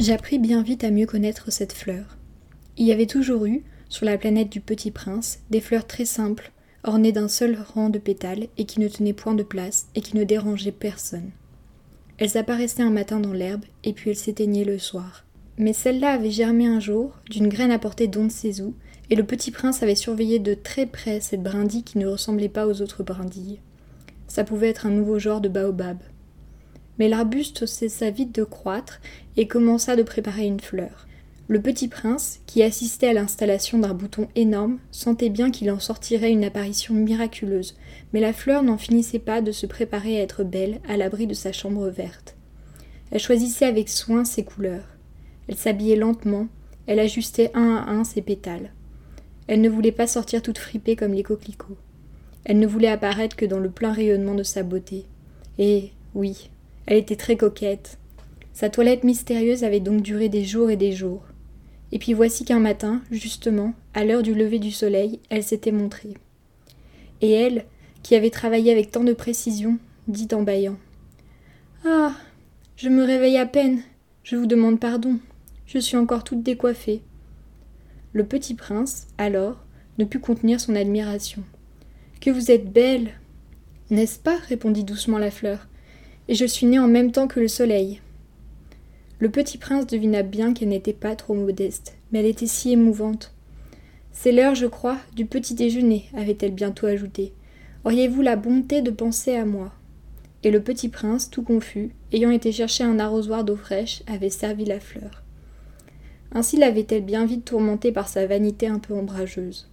J'appris bien vite à mieux connaître cette fleur. Il y avait toujours eu, sur la planète du Petit Prince, des fleurs très simples, ornées d'un seul rang de pétales et qui ne tenaient point de place et qui ne dérangeaient personne. Elles apparaissaient un matin dans l'herbe et puis elles s'éteignaient le soir. Mais celle-là avait germé un jour, d'une graine apportée d'on ne sait où, et le petit prince avait surveillé de très près cette brindille qui ne ressemblait pas aux autres brindilles. Ça pouvait être un nouveau genre de baobab. Mais l'arbuste cessa vite de croître et commença de préparer une fleur. Le petit prince, qui assistait à l'installation d'un bouton énorme, sentait bien qu'il en sortirait une apparition miraculeuse, mais la fleur n'en finissait pas de se préparer à être belle à l'abri de sa chambre verte. Elle choisissait avec soin ses couleurs. Elle s'habillait lentement, elle ajustait un à un ses pétales. Elle ne voulait pas sortir toute fripée comme les coquelicots. Elle ne voulait apparaître que dans le plein rayonnement de sa beauté. Et, oui, elle était très coquette. Sa toilette mystérieuse avait donc duré des jours et des jours. Et puis voici qu'un matin, justement, à l'heure du lever du soleil, elle s'était montrée. Et elle, qui avait travaillé avec tant de précision, dit en bâillant Ah Je me réveille à peine. Je vous demande pardon. Je suis encore toute décoiffée. Le petit prince, alors, ne put contenir son admiration. Que vous êtes belle N'est-ce pas? répondit doucement la fleur. Et je suis née en même temps que le soleil. Le petit prince devina bien qu'elle n'était pas trop modeste, mais elle était si émouvante. C'est l'heure, je crois, du petit déjeuner, avait-elle bientôt ajouté. Auriez-vous la bonté de penser à moi? Et le petit prince, tout confus, ayant été chercher un arrosoir d'eau fraîche, avait servi la fleur. Ainsi l'avait-elle bien vite tourmentée par sa vanité un peu ombrageuse.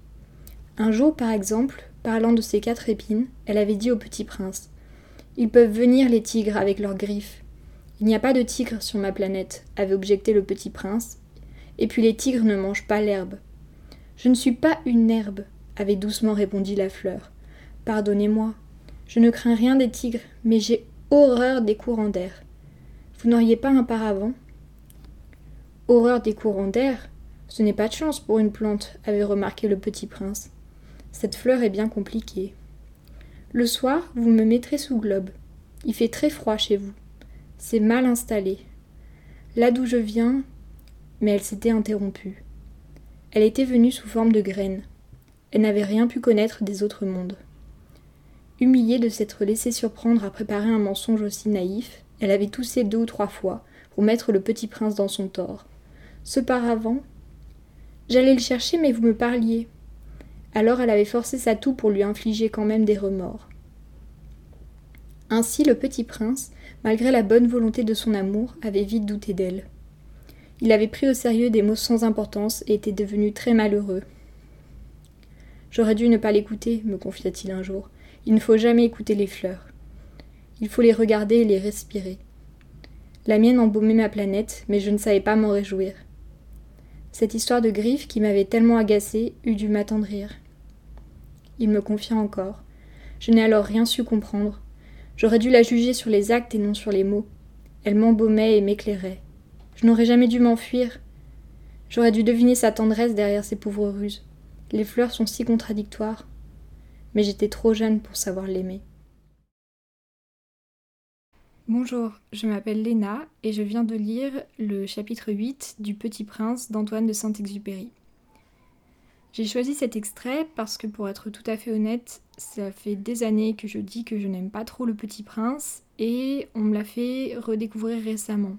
Un jour, par exemple, parlant de ses quatre épines, elle avait dit au petit prince Ils peuvent venir, les tigres, avec leurs griffes. Il n'y a pas de tigres sur ma planète, avait objecté le petit prince. Et puis les tigres ne mangent pas l'herbe. Je ne suis pas une herbe, avait doucement répondu la fleur. Pardonnez-moi. Je ne crains rien des tigres, mais j'ai horreur des courants d'air. Vous n'auriez pas un paravent? Horreur des courants d'air? Ce n'est pas de chance pour une plante, avait remarqué le petit prince. Cette fleur est bien compliquée. Le soir, vous me mettrez sous globe. Il fait très froid chez vous. C'est mal installé. Là d'où je viens. Mais elle s'était interrompue. Elle était venue sous forme de graine. Elle n'avait rien pu connaître des autres mondes. Humiliée de s'être laissée surprendre à préparer un mensonge aussi naïf, elle avait toussé deux ou trois fois pour mettre le petit prince dans son tort. Ce paravent J'allais le chercher, mais vous me parliez. Alors elle avait forcé sa toux pour lui infliger quand même des remords. Ainsi le petit prince, malgré la bonne volonté de son amour, avait vite douté d'elle. Il avait pris au sérieux des mots sans importance et était devenu très malheureux. J'aurais dû ne pas l'écouter, me confia-t-il un jour. Il ne faut jamais écouter les fleurs. Il faut les regarder et les respirer. La mienne embaumait ma planète, mais je ne savais pas m'en réjouir. Cette histoire de griffes qui m'avait tellement agacée eût dû m'attendrir. Il me confia encore. Je n'ai alors rien su comprendre. J'aurais dû la juger sur les actes et non sur les mots. Elle m'embaumait et m'éclairait. Je n'aurais jamais dû m'enfuir. J'aurais dû deviner sa tendresse derrière ses pauvres ruses. Les fleurs sont si contradictoires. Mais j'étais trop jeune pour savoir l'aimer. Bonjour, je m'appelle Léna et je viens de lire le chapitre 8 du Petit Prince d'Antoine de Saint-Exupéry. J'ai choisi cet extrait parce que pour être tout à fait honnête, ça fait des années que je dis que je n'aime pas trop le Petit Prince et on me l'a fait redécouvrir récemment.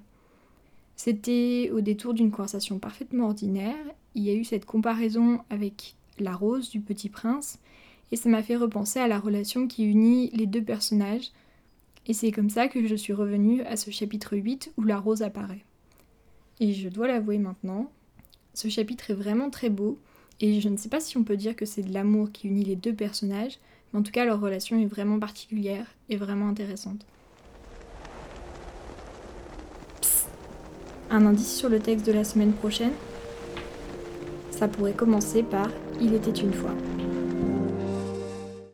C'était au détour d'une conversation parfaitement ordinaire, il y a eu cette comparaison avec la rose du Petit Prince et ça m'a fait repenser à la relation qui unit les deux personnages et c'est comme ça que je suis revenue à ce chapitre 8 où la rose apparaît. Et je dois l'avouer maintenant, ce chapitre est vraiment très beau, et je ne sais pas si on peut dire que c'est de l'amour qui unit les deux personnages, mais en tout cas leur relation est vraiment particulière et vraiment intéressante. Psst. Un indice sur le texte de la semaine prochaine? Ça pourrait commencer par Il était une fois.